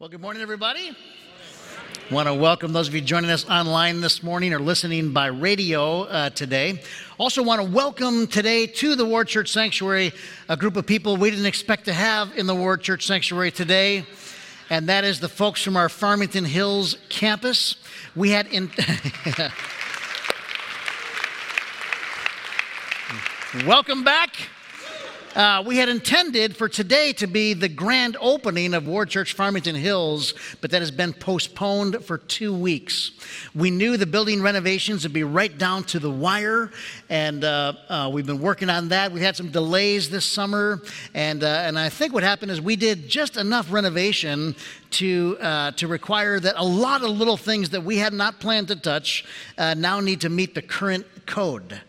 Well, good morning, everybody. Want to welcome those of you joining us online this morning or listening by radio uh, today. Also, want to welcome today to the Ward Church Sanctuary a group of people we didn't expect to have in the Ward Church Sanctuary today, and that is the folks from our Farmington Hills campus. We had in. welcome back. Uh, we had intended for today to be the grand opening of Ward Church Farmington Hills, but that has been postponed for two weeks. We knew the building renovations would be right down to the wire, and uh, uh, we've been working on that. We had some delays this summer, and, uh, and I think what happened is we did just enough renovation to, uh, to require that a lot of little things that we had not planned to touch uh, now need to meet the current code.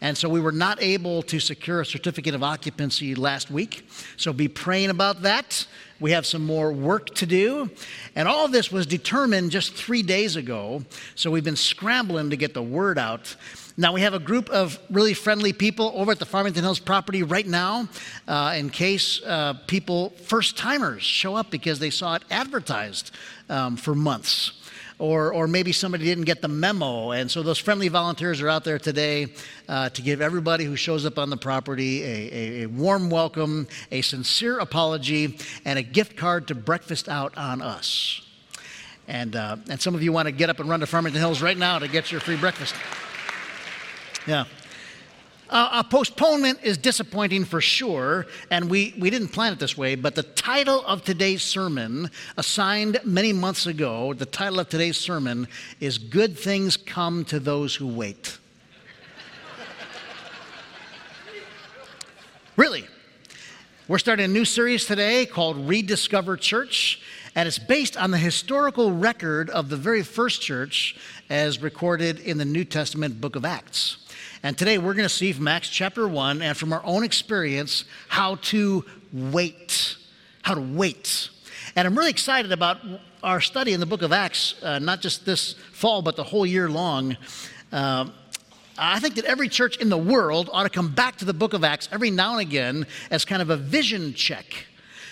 And so we were not able to secure a certificate of occupancy last week. So be praying about that. We have some more work to do. And all this was determined just three days ago. So we've been scrambling to get the word out. Now, we have a group of really friendly people over at the Farmington Hills property right now uh, in case uh, people, first timers, show up because they saw it advertised um, for months or, or maybe somebody didn't get the memo. And so those friendly volunteers are out there today uh, to give everybody who shows up on the property a, a, a warm welcome, a sincere apology, and a gift card to breakfast out on us. And, uh, and some of you want to get up and run to Farmington Hills right now to get your free breakfast. Yeah. Uh, a postponement is disappointing for sure, and we, we didn't plan it this way, but the title of today's sermon, assigned many months ago, the title of today's sermon is Good Things Come to Those Who Wait. really. We're starting a new series today called Rediscover Church, and it's based on the historical record of the very first church as recorded in the New Testament book of Acts. And today we're going to see from Acts chapter 1 and from our own experience how to wait. How to wait. And I'm really excited about our study in the book of Acts, uh, not just this fall, but the whole year long. Uh, I think that every church in the world ought to come back to the book of Acts every now and again as kind of a vision check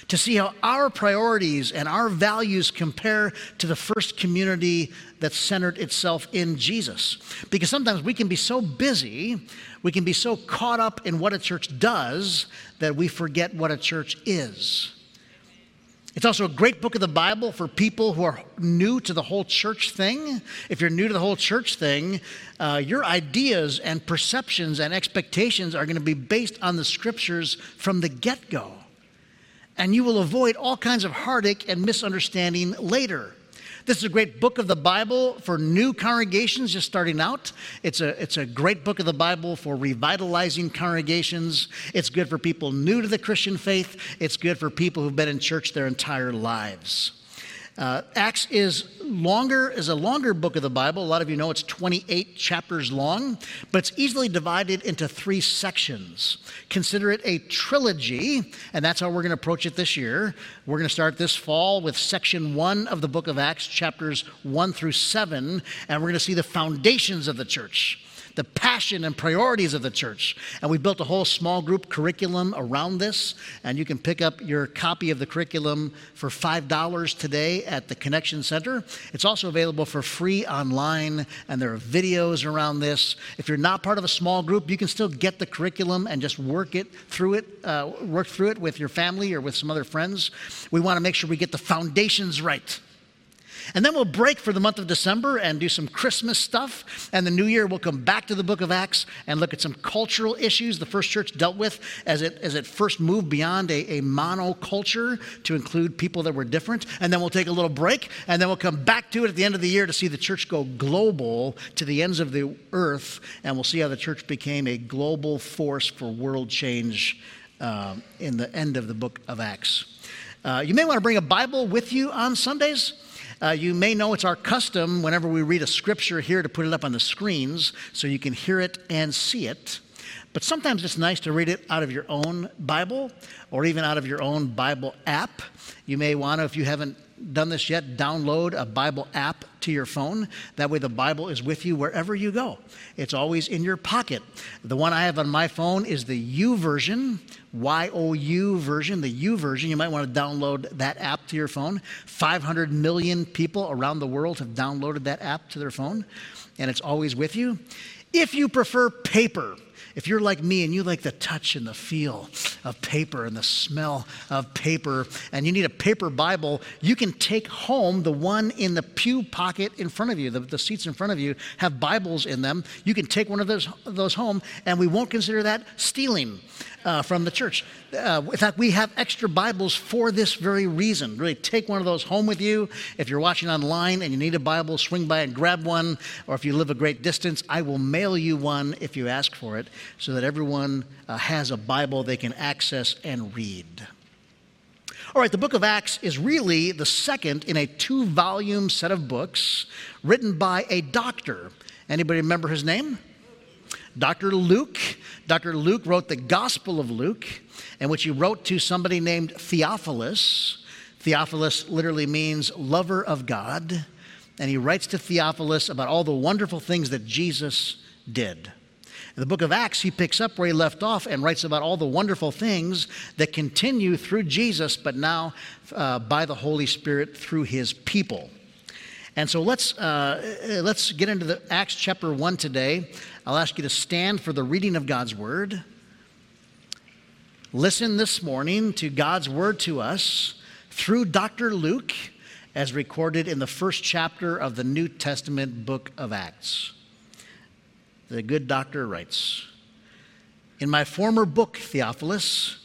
to see how our priorities and our values compare to the first community that centered itself in Jesus. Because sometimes we can be so busy, we can be so caught up in what a church does that we forget what a church is. It's also a great book of the Bible for people who are new to the whole church thing. If you're new to the whole church thing, uh, your ideas and perceptions and expectations are going to be based on the scriptures from the get go and you will avoid all kinds of heartache and misunderstanding later. This is a great book of the Bible for new congregations just starting out. It's a, it's a great book of the Bible for revitalizing congregations. It's good for people new to the Christian faith. It's good for people who've been in church their entire lives. Uh, Acts is longer, is a longer book of the Bible. A lot of you know it's 28 chapters long, but it's easily divided into three sections. Consider it a trilogy, and that's how we're going to approach it this year. We're going to start this fall with section one of the book of Acts, chapters one through seven, and we're going to see the foundations of the church the passion and priorities of the church. And we built a whole small group curriculum around this. And you can pick up your copy of the curriculum for $5 today at the Connection Center. It's also available for free online, and there are videos around this. If you're not part of a small group, you can still get the curriculum and just work it through it, uh, work through it with your family or with some other friends. We want to make sure we get the foundations right. And then we'll break for the month of December and do some Christmas stuff. And the new year, we'll come back to the book of Acts and look at some cultural issues the first church dealt with as it, as it first moved beyond a, a monoculture to include people that were different. And then we'll take a little break and then we'll come back to it at the end of the year to see the church go global to the ends of the earth. And we'll see how the church became a global force for world change uh, in the end of the book of Acts. Uh, you may want to bring a Bible with you on Sundays. Uh, you may know it's our custom whenever we read a scripture here to put it up on the screens so you can hear it and see it. But sometimes it's nice to read it out of your own Bible or even out of your own Bible app. You may want to, if you haven't done this yet, download a Bible app to your phone. That way, the Bible is with you wherever you go. It's always in your pocket. The one I have on my phone is the YouVersion, Y O YouVersion, the U version. You might want to download that app to your phone. 500 million people around the world have downloaded that app to their phone, and it's always with you. If you prefer paper, if you're like me and you like the touch and the feel of paper and the smell of paper, and you need a paper Bible, you can take home the one in the pew pocket in front of you. The, the seats in front of you have Bibles in them. You can take one of those, those home, and we won't consider that stealing uh, from the church. Uh, in fact, we have extra Bibles for this very reason. Really, take one of those home with you. If you're watching online and you need a Bible, swing by and grab one. Or if you live a great distance, I will mail you one if you ask for it, so that everyone uh, has a Bible they can access and read. All right, the book of Acts is really the second in a two volume set of books written by a doctor. Anybody remember his name? Dr. Luke. Dr. Luke wrote the Gospel of Luke, in which he wrote to somebody named Theophilus. Theophilus literally means lover of God. And he writes to Theophilus about all the wonderful things that Jesus did. In the book of Acts, he picks up where he left off and writes about all the wonderful things that continue through Jesus, but now uh, by the Holy Spirit through his people. And so let's, uh, let's get into the Acts chapter 1 today. I'll ask you to stand for the reading of God's word. Listen this morning to God's word to us through Dr. Luke, as recorded in the first chapter of the New Testament book of Acts. The good doctor writes In my former book, Theophilus,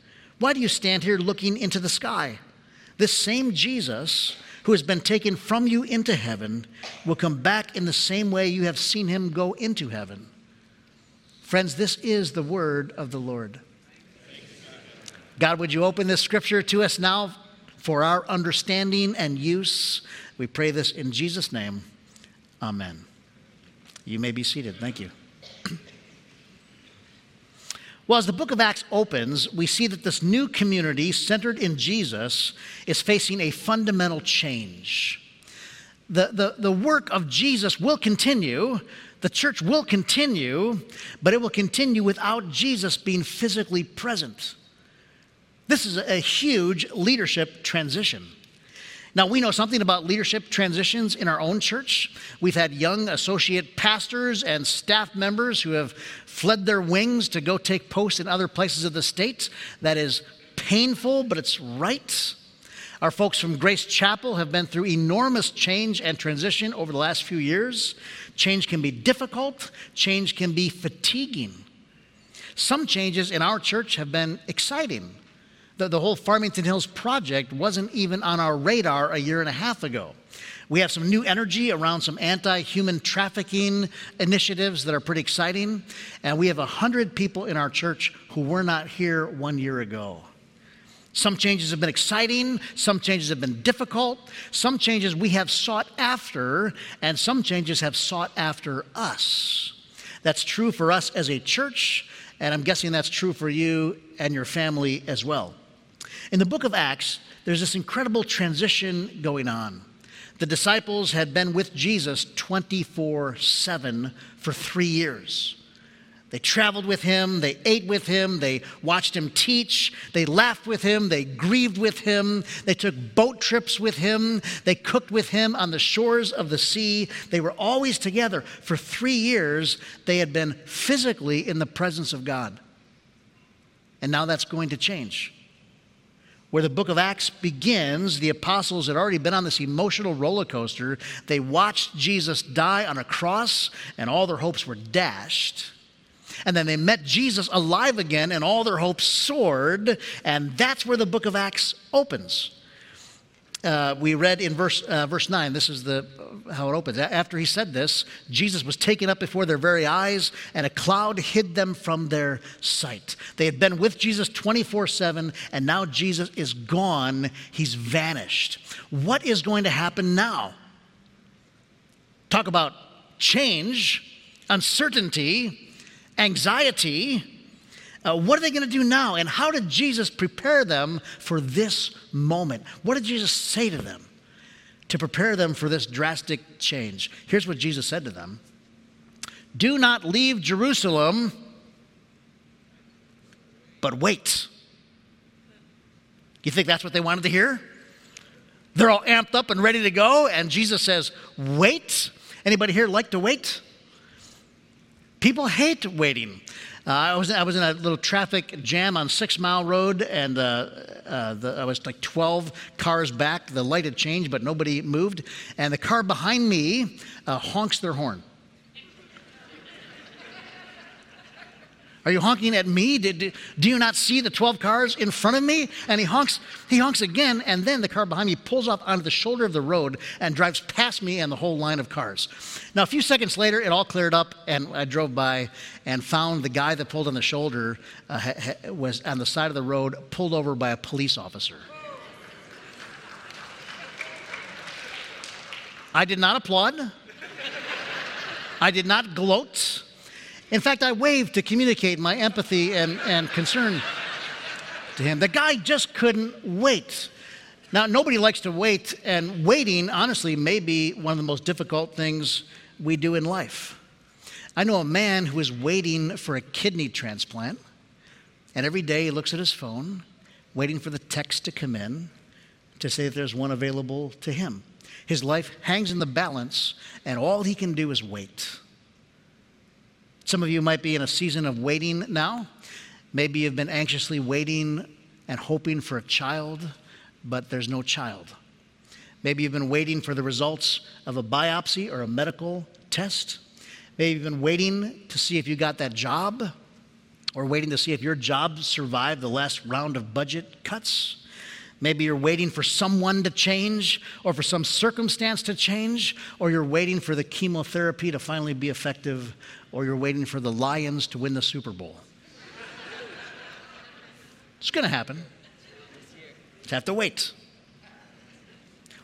Why do you stand here looking into the sky? This same Jesus who has been taken from you into heaven will come back in the same way you have seen him go into heaven. Friends, this is the word of the Lord. God, would you open this scripture to us now for our understanding and use? We pray this in Jesus' name. Amen. You may be seated. Thank you. Well, as the book of Acts opens, we see that this new community centered in Jesus is facing a fundamental change. The, the, the work of Jesus will continue, the church will continue, but it will continue without Jesus being physically present. This is a huge leadership transition. Now, we know something about leadership transitions in our own church. We've had young associate pastors and staff members who have fled their wings to go take posts in other places of the state. That is painful, but it's right. Our folks from Grace Chapel have been through enormous change and transition over the last few years. Change can be difficult, change can be fatiguing. Some changes in our church have been exciting the, the whole Farmington Hills project wasn't even on our radar a year and a half ago. We have some new energy around some anti human trafficking initiatives that are pretty exciting. And we have 100 people in our church who were not here one year ago. Some changes have been exciting, some changes have been difficult, some changes we have sought after, and some changes have sought after us. That's true for us as a church, and I'm guessing that's true for you and your family as well. In the book of Acts, there's this incredible transition going on. The disciples had been with Jesus 24 7 for three years. They traveled with him, they ate with him, they watched him teach, they laughed with him, they grieved with him, they took boat trips with him, they cooked with him on the shores of the sea. They were always together. For three years, they had been physically in the presence of God. And now that's going to change. Where the book of Acts begins, the apostles had already been on this emotional roller coaster. They watched Jesus die on a cross, and all their hopes were dashed. And then they met Jesus alive again, and all their hopes soared. And that's where the book of Acts opens. Uh, we read in verse, uh, verse 9, this is the, how it opens. After he said this, Jesus was taken up before their very eyes, and a cloud hid them from their sight. They had been with Jesus 24 7, and now Jesus is gone. He's vanished. What is going to happen now? Talk about change, uncertainty anxiety. Uh, what are they going to do now? And how did Jesus prepare them for this moment? What did Jesus say to them to prepare them for this drastic change? Here's what Jesus said to them Do not leave Jerusalem, but wait. You think that's what they wanted to hear? They're all amped up and ready to go, and Jesus says, Wait. Anybody here like to wait? People hate waiting. Uh, I, was, I was in a little traffic jam on Six Mile Road, and uh, uh, the, I was like 12 cars back. The light had changed, but nobody moved. And the car behind me uh, honks their horn. Are you honking at me? Did, do you not see the 12 cars in front of me? And he honks, he honks again, and then the car behind me pulls off onto the shoulder of the road and drives past me and the whole line of cars. Now, a few seconds later, it all cleared up, and I drove by and found the guy that pulled on the shoulder uh, was on the side of the road, pulled over by a police officer. I did not applaud. I did not gloat. In fact, I waved to communicate my empathy and, and concern to him. The guy just couldn't wait. Now, nobody likes to wait, and waiting, honestly, may be one of the most difficult things we do in life. I know a man who is waiting for a kidney transplant, and every day he looks at his phone, waiting for the text to come in to say that there's one available to him. His life hangs in the balance, and all he can do is wait. Some of you might be in a season of waiting now. Maybe you've been anxiously waiting and hoping for a child, but there's no child. Maybe you've been waiting for the results of a biopsy or a medical test. Maybe you've been waiting to see if you got that job or waiting to see if your job survived the last round of budget cuts. Maybe you're waiting for someone to change or for some circumstance to change, or you're waiting for the chemotherapy to finally be effective, or you're waiting for the Lions to win the Super Bowl. it's going to happen. Just have to wait.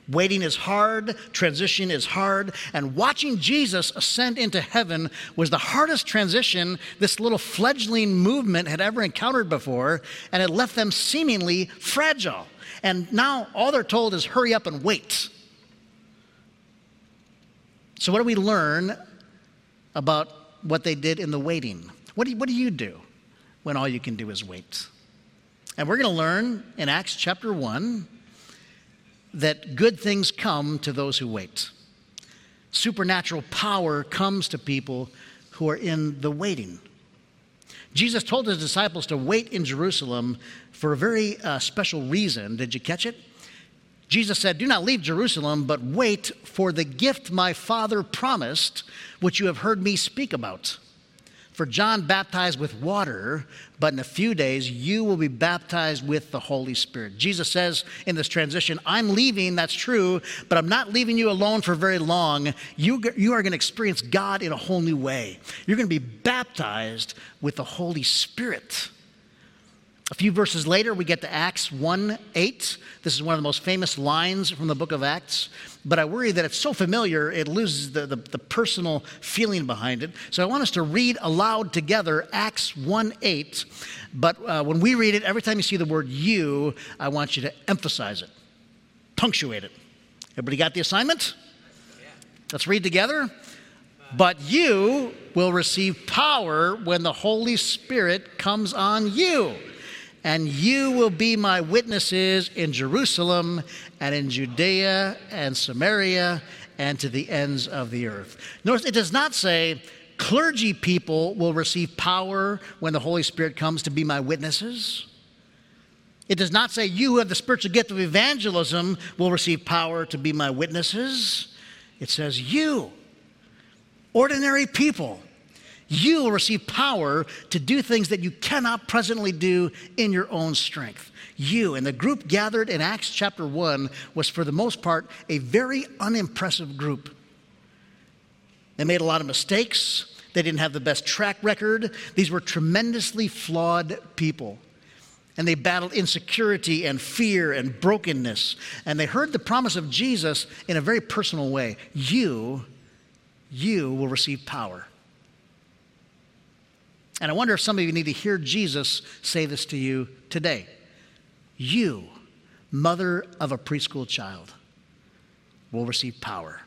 Waiting is hard, transition is hard, and watching Jesus ascend into heaven was the hardest transition this little fledgling movement had ever encountered before, and it left them seemingly fragile. And now all they're told is hurry up and wait. So, what do we learn about what they did in the waiting? What do you, what do, you do when all you can do is wait? And we're going to learn in Acts chapter 1 that good things come to those who wait. Supernatural power comes to people who are in the waiting. Jesus told his disciples to wait in Jerusalem for a very uh, special reason. Did you catch it? Jesus said, Do not leave Jerusalem, but wait for the gift my Father promised, which you have heard me speak about. For John baptized with water, but in a few days you will be baptized with the Holy Spirit. Jesus says in this transition, I'm leaving, that's true, but I'm not leaving you alone for very long. You, you are going to experience God in a whole new way. You're going to be baptized with the Holy Spirit. A few verses later, we get to Acts 1 8. This is one of the most famous lines from the book of Acts. But I worry that it's so familiar, it loses the, the, the personal feeling behind it. So I want us to read aloud together Acts 1 8. But uh, when we read it, every time you see the word you, I want you to emphasize it, punctuate it. Everybody got the assignment? Let's read together. But you will receive power when the Holy Spirit comes on you and you will be my witnesses in Jerusalem and in Judea and Samaria and to the ends of the earth. Notice it does not say clergy people will receive power when the Holy Spirit comes to be my witnesses. It does not say you who have the spiritual gift of evangelism will receive power to be my witnesses. It says you, ordinary people, you will receive power to do things that you cannot presently do in your own strength. You and the group gathered in Acts chapter 1 was, for the most part, a very unimpressive group. They made a lot of mistakes. They didn't have the best track record. These were tremendously flawed people. And they battled insecurity and fear and brokenness. And they heard the promise of Jesus in a very personal way. You, you will receive power. And I wonder if some of you need to hear Jesus say this to you today. You, mother of a preschool child, will receive power.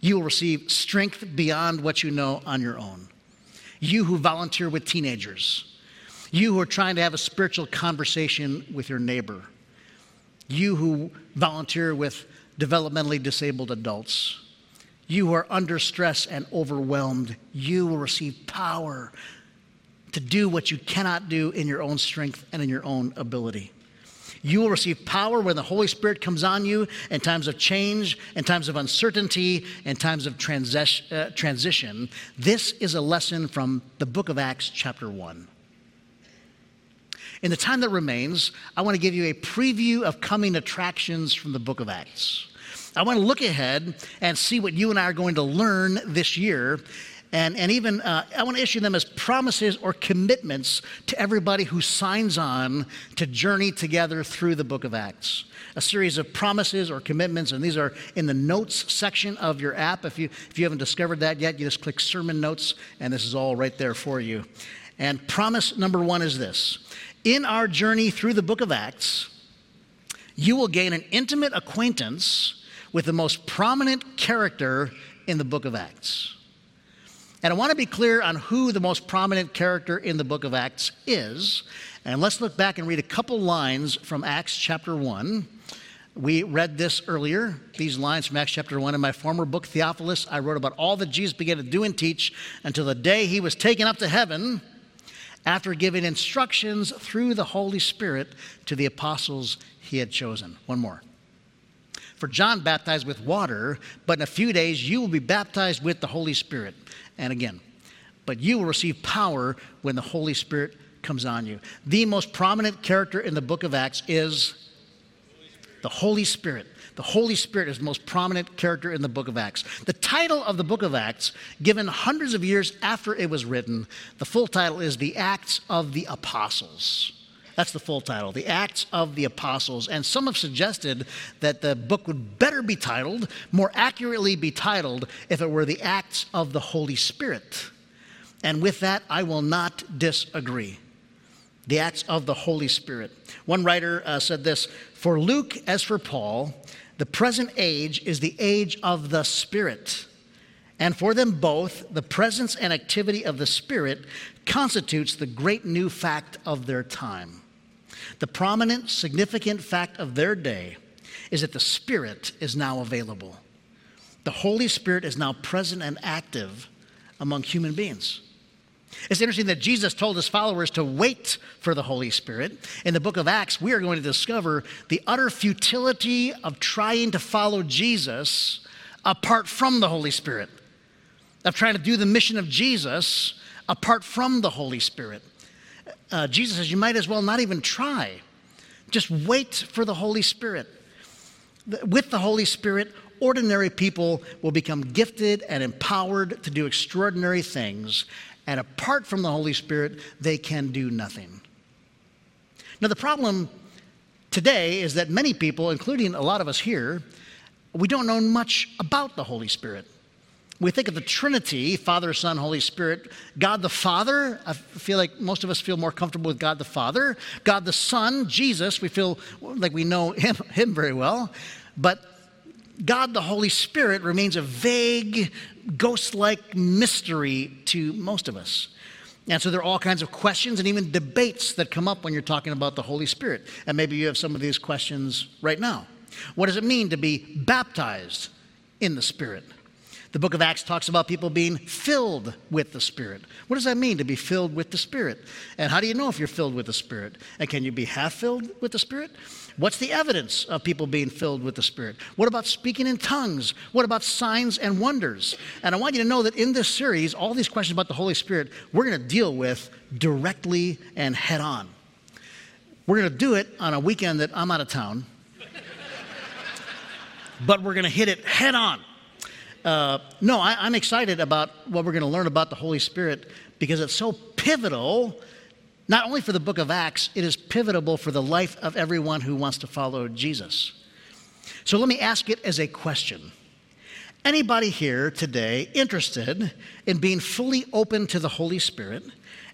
You will receive strength beyond what you know on your own. You who volunteer with teenagers, you who are trying to have a spiritual conversation with your neighbor, you who volunteer with developmentally disabled adults, you are under stress and overwhelmed, you will receive power to do what you cannot do in your own strength and in your own ability. You will receive power when the Holy Spirit comes on you in times of change, in times of uncertainty, in times of uh, transition. This is a lesson from the book of Acts, chapter 1. In the time that remains, I want to give you a preview of coming attractions from the book of Acts. I want to look ahead and see what you and I are going to learn this year. And, and even, uh, I want to issue them as promises or commitments to everybody who signs on to journey together through the book of Acts. A series of promises or commitments, and these are in the notes section of your app. If you, if you haven't discovered that yet, you just click sermon notes, and this is all right there for you. And promise number one is this In our journey through the book of Acts, you will gain an intimate acquaintance with the most prominent character in the book of Acts. And I want to be clear on who the most prominent character in the book of Acts is. And let's look back and read a couple lines from Acts chapter 1. We read this earlier, these lines from Acts chapter 1. In my former book, Theophilus, I wrote about all that Jesus began to do and teach until the day he was taken up to heaven after giving instructions through the Holy Spirit to the apostles he had chosen. One more. For John baptized with water, but in a few days you will be baptized with the Holy Spirit. And again, but you will receive power when the Holy Spirit comes on you. The most prominent character in the book of Acts is the Holy Spirit. The Holy Spirit is the most prominent character in the book of Acts. The title of the book of Acts, given hundreds of years after it was written, the full title is The Acts of the Apostles. That's the full title, The Acts of the Apostles. And some have suggested that the book would better be titled, more accurately be titled, if it were The Acts of the Holy Spirit. And with that, I will not disagree. The Acts of the Holy Spirit. One writer uh, said this For Luke, as for Paul, the present age is the age of the Spirit. And for them both, the presence and activity of the Spirit constitutes the great new fact of their time. The prominent, significant fact of their day is that the Spirit is now available. The Holy Spirit is now present and active among human beings. It's interesting that Jesus told his followers to wait for the Holy Spirit. In the book of Acts, we are going to discover the utter futility of trying to follow Jesus apart from the Holy Spirit, of trying to do the mission of Jesus apart from the Holy Spirit uh, Jesus says, you might as well not even try. Just wait for the Holy Spirit. With the Holy Spirit, ordinary people will become gifted and empowered to do extraordinary things. And apart from the Holy Spirit, they can do nothing. Now, the problem today is that many people, including a lot of us here, we don't know much about the Holy Spirit. We think of the Trinity, Father, Son, Holy Spirit. God the Father, I feel like most of us feel more comfortable with God the Father. God the Son, Jesus, we feel like we know him, him very well. But God the Holy Spirit remains a vague, ghost like mystery to most of us. And so there are all kinds of questions and even debates that come up when you're talking about the Holy Spirit. And maybe you have some of these questions right now. What does it mean to be baptized in the Spirit? The book of Acts talks about people being filled with the Spirit. What does that mean to be filled with the Spirit? And how do you know if you're filled with the Spirit? And can you be half filled with the Spirit? What's the evidence of people being filled with the Spirit? What about speaking in tongues? What about signs and wonders? And I want you to know that in this series, all these questions about the Holy Spirit, we're going to deal with directly and head on. We're going to do it on a weekend that I'm out of town, but we're going to hit it head on. Uh, no, I, am excited about what we're going to learn about the Holy Spirit because it's so pivotal, not only for the book of Acts, it is pivotal for the life of everyone who wants to follow Jesus. So let me ask it as a question. Anybody here today interested in being fully open to the Holy Spirit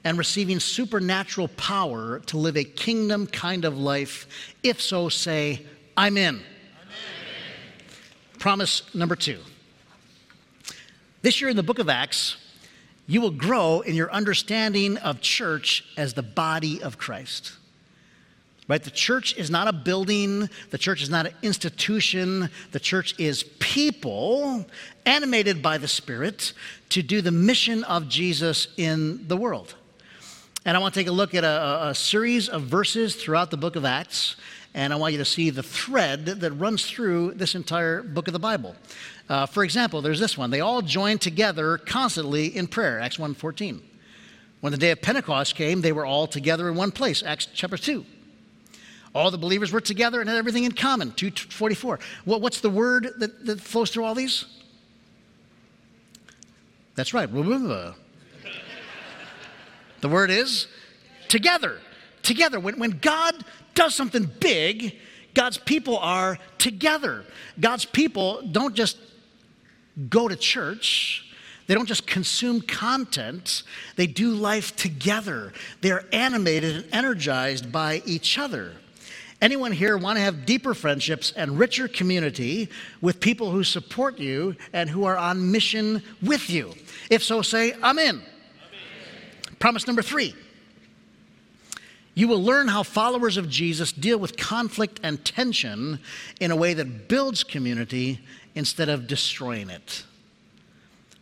and receiving supernatural power to live a kingdom kind of life? If so, say, I'm in. I'm in. Promise number two. This year in the book of Acts, you will grow in your understanding of church as the body of Christ. Right? The church is not a building, the church is not an institution, the church is people animated by the Spirit to do the mission of Jesus in the world. And I want to take a look at a, a series of verses throughout the book of Acts and I want you to see the thread that runs through this entire book of the Bible. Uh, for example, there's this one. They all joined together constantly in prayer, Acts 1.14. When the day of Pentecost came, they were all together in one place, Acts chapter 2. All the believers were together and had everything in common, 244. What, what's the word that, that flows through all these? That's right. The word is together. Together. When, when God does something big, God's people are together. God's people don't just go to church. They don't just consume content, they do life together. They're animated and energized by each other. Anyone here want to have deeper friendships and richer community with people who support you and who are on mission with you? If so, say, I'm in. I'm in. Promise number three you will learn how followers of Jesus deal with conflict and tension in a way that builds community instead of destroying it.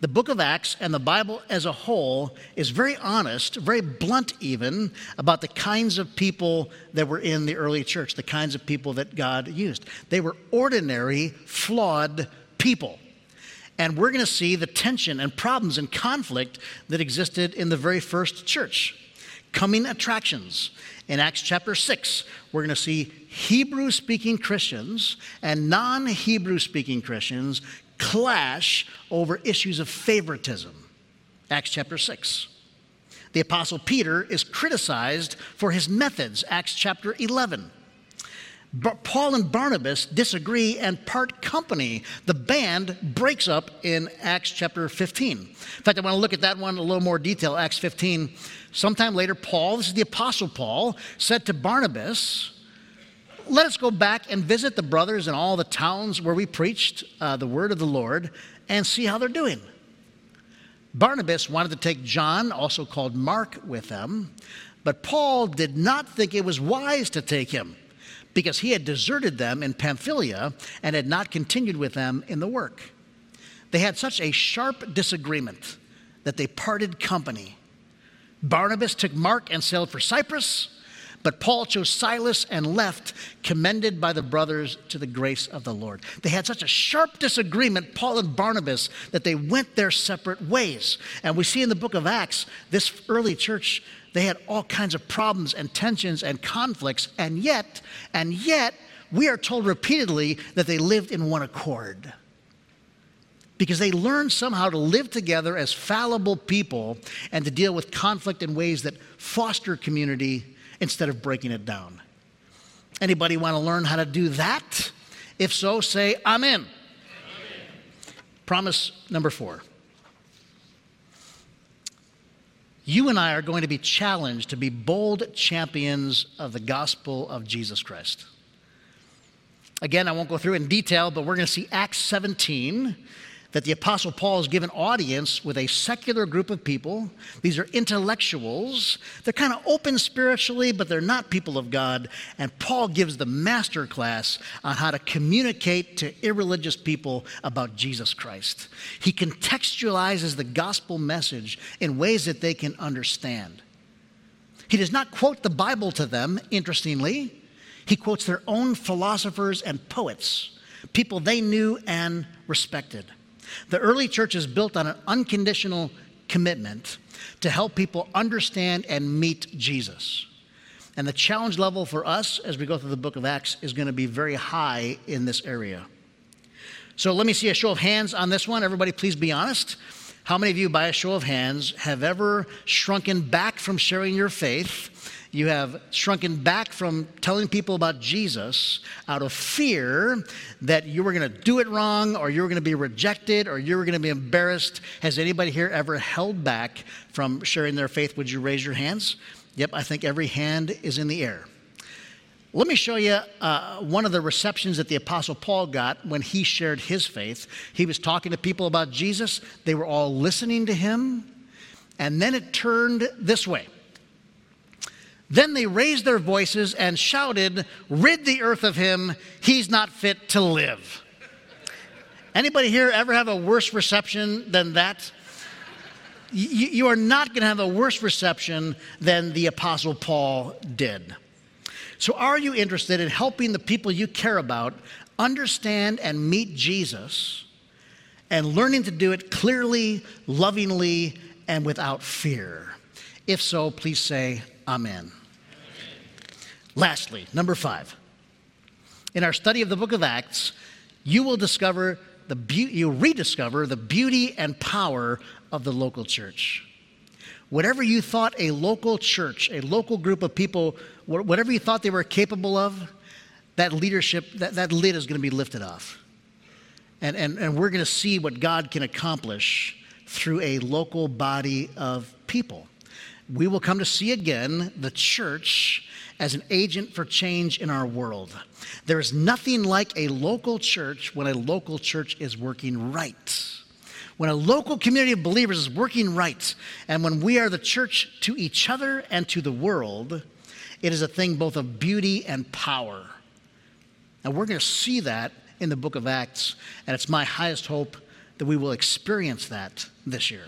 The book of Acts and the Bible as a whole is very honest, very blunt even, about the kinds of people that were in the early church, the kinds of people that God used. They were ordinary, flawed people. And we're going to see the tension and problems and conflict that existed in the very first church coming attractions. In Acts chapter 6, we're going to see Hebrew speaking Christians and non Hebrew speaking Christians clash over issues of favoritism. Acts chapter 6. The Apostle Peter is criticized for his methods. Acts chapter 11. Paul and Barnabas disagree and part company. The band breaks up in Acts chapter 15. In fact, I want to look at that one in a little more detail. Acts 15. Sometime later, Paul, this is the Apostle Paul, said to Barnabas, Let us go back and visit the brothers in all the towns where we preached uh, the word of the Lord and see how they're doing. Barnabas wanted to take John, also called Mark, with them, but Paul did not think it was wise to take him because he had deserted them in Pamphylia and had not continued with them in the work. They had such a sharp disagreement that they parted company. Barnabas took Mark and sailed for Cyprus, but Paul chose Silas and left, commended by the brothers to the grace of the Lord. They had such a sharp disagreement, Paul and Barnabas, that they went their separate ways. And we see in the book of Acts, this early church they had all kinds of problems and tensions and conflicts, and yet, and yet, we are told repeatedly that they lived in one accord. Because they learned somehow to live together as fallible people and to deal with conflict in ways that foster community instead of breaking it down. Anybody want to learn how to do that? If so, say. Amen. Promise number four. You and I are going to be challenged to be bold champions of the gospel of Jesus Christ. Again, I won't go through it in detail, but we're going to see Acts 17 that the Apostle Paul is given audience with a secular group of people. These are intellectuals. They're kind of open spiritually, but they're not people of God. And Paul gives the master class on how to communicate to irreligious people about Jesus Christ. He contextualizes the gospel message in ways that they can understand. He does not quote the Bible to them, interestingly. He quotes their own philosophers and poets, people they knew and respected. The early church is built on an unconditional commitment to help people understand and meet Jesus. And the challenge level for us as we go through the book of Acts is going to be very high in this area. So let me see a show of hands on this one. Everybody, please be honest. How many of you, by a show of hands, have ever shrunken back from sharing your faith you have shrunken back from telling people about Jesus out of fear that you were going to do it wrong or you were going to be rejected or you were going to be embarrassed. Has anybody here ever held back from sharing their faith? Would you raise your hands? Yep, I think every hand is in the air. Let me show you uh, one of the receptions that the Apostle Paul got when he shared his faith. He was talking to people about Jesus, they were all listening to him, and then it turned this way. Then they raised their voices and shouted, Rid the earth of him, he's not fit to live. Anybody here ever have a worse reception than that? You, you are not going to have a worse reception than the Apostle Paul did. So, are you interested in helping the people you care about understand and meet Jesus and learning to do it clearly, lovingly, and without fear? If so, please say, Amen. Lastly, number five. In our study of the book of Acts, you will discover the be- you rediscover the beauty and power of the local church. Whatever you thought a local church, a local group of people, whatever you thought they were capable of, that leadership, that, that lid is going to be lifted off. And, and, and we're going to see what God can accomplish through a local body of people we will come to see again the church as an agent for change in our world. There is nothing like a local church when a local church is working right. When a local community of believers is working right, and when we are the church to each other and to the world, it is a thing both of beauty and power. And we're going to see that in the book of Acts, and it's my highest hope that we will experience that this year.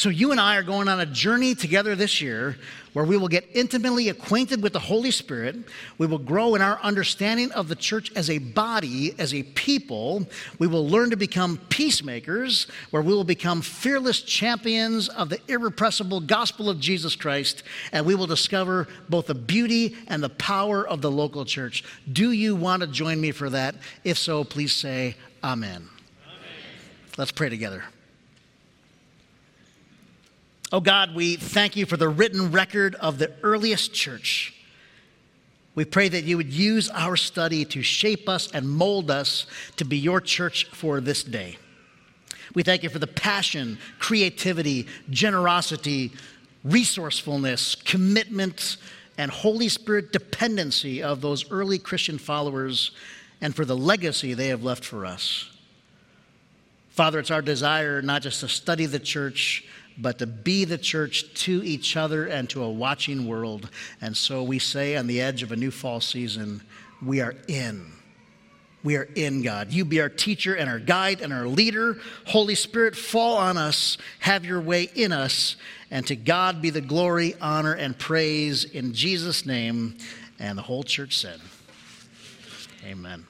So, you and I are going on a journey together this year where we will get intimately acquainted with the Holy Spirit. We will grow in our understanding of the church as a body, as a people. We will learn to become peacemakers, where we will become fearless champions of the irrepressible gospel of Jesus Christ, and we will discover both the beauty and the power of the local church. Do you want to join me for that? If so, please say, Amen. Amen. Let's pray together. Oh God, we thank you for the written record of the earliest church. We pray that you would use our study to shape us and mold us to be your church for this day. We thank you for the passion, creativity, generosity, resourcefulness, commitment, and Holy Spirit dependency of those early Christian followers and for the legacy they have left for us. Father, it's our desire not just to study the church, but to be the church to each other and to a watching world. And so we say on the edge of a new fall season, we are in. We are in God. You be our teacher and our guide and our leader. Holy Spirit, fall on us, have your way in us, and to God be the glory, honor, and praise in Jesus' name. And the whole church said, Amen.